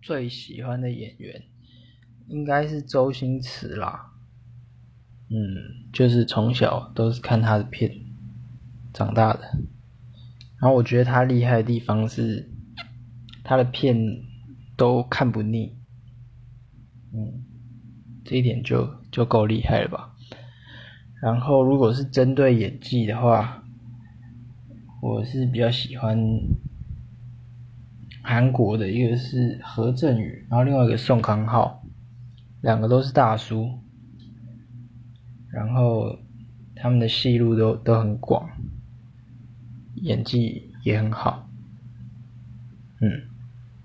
最喜欢的演员应该是周星驰啦。嗯，就是从小都是看他的片长大的。然后我觉得他厉害的地方是，他的片都看不腻。嗯，这一点就就够厉害了吧。然后如果是针对演技的话，我是比较喜欢韩国的一个是何振宇，然后另外一个宋康昊，两个都是大叔，然后他们的戏路都都很广，演技也很好，嗯。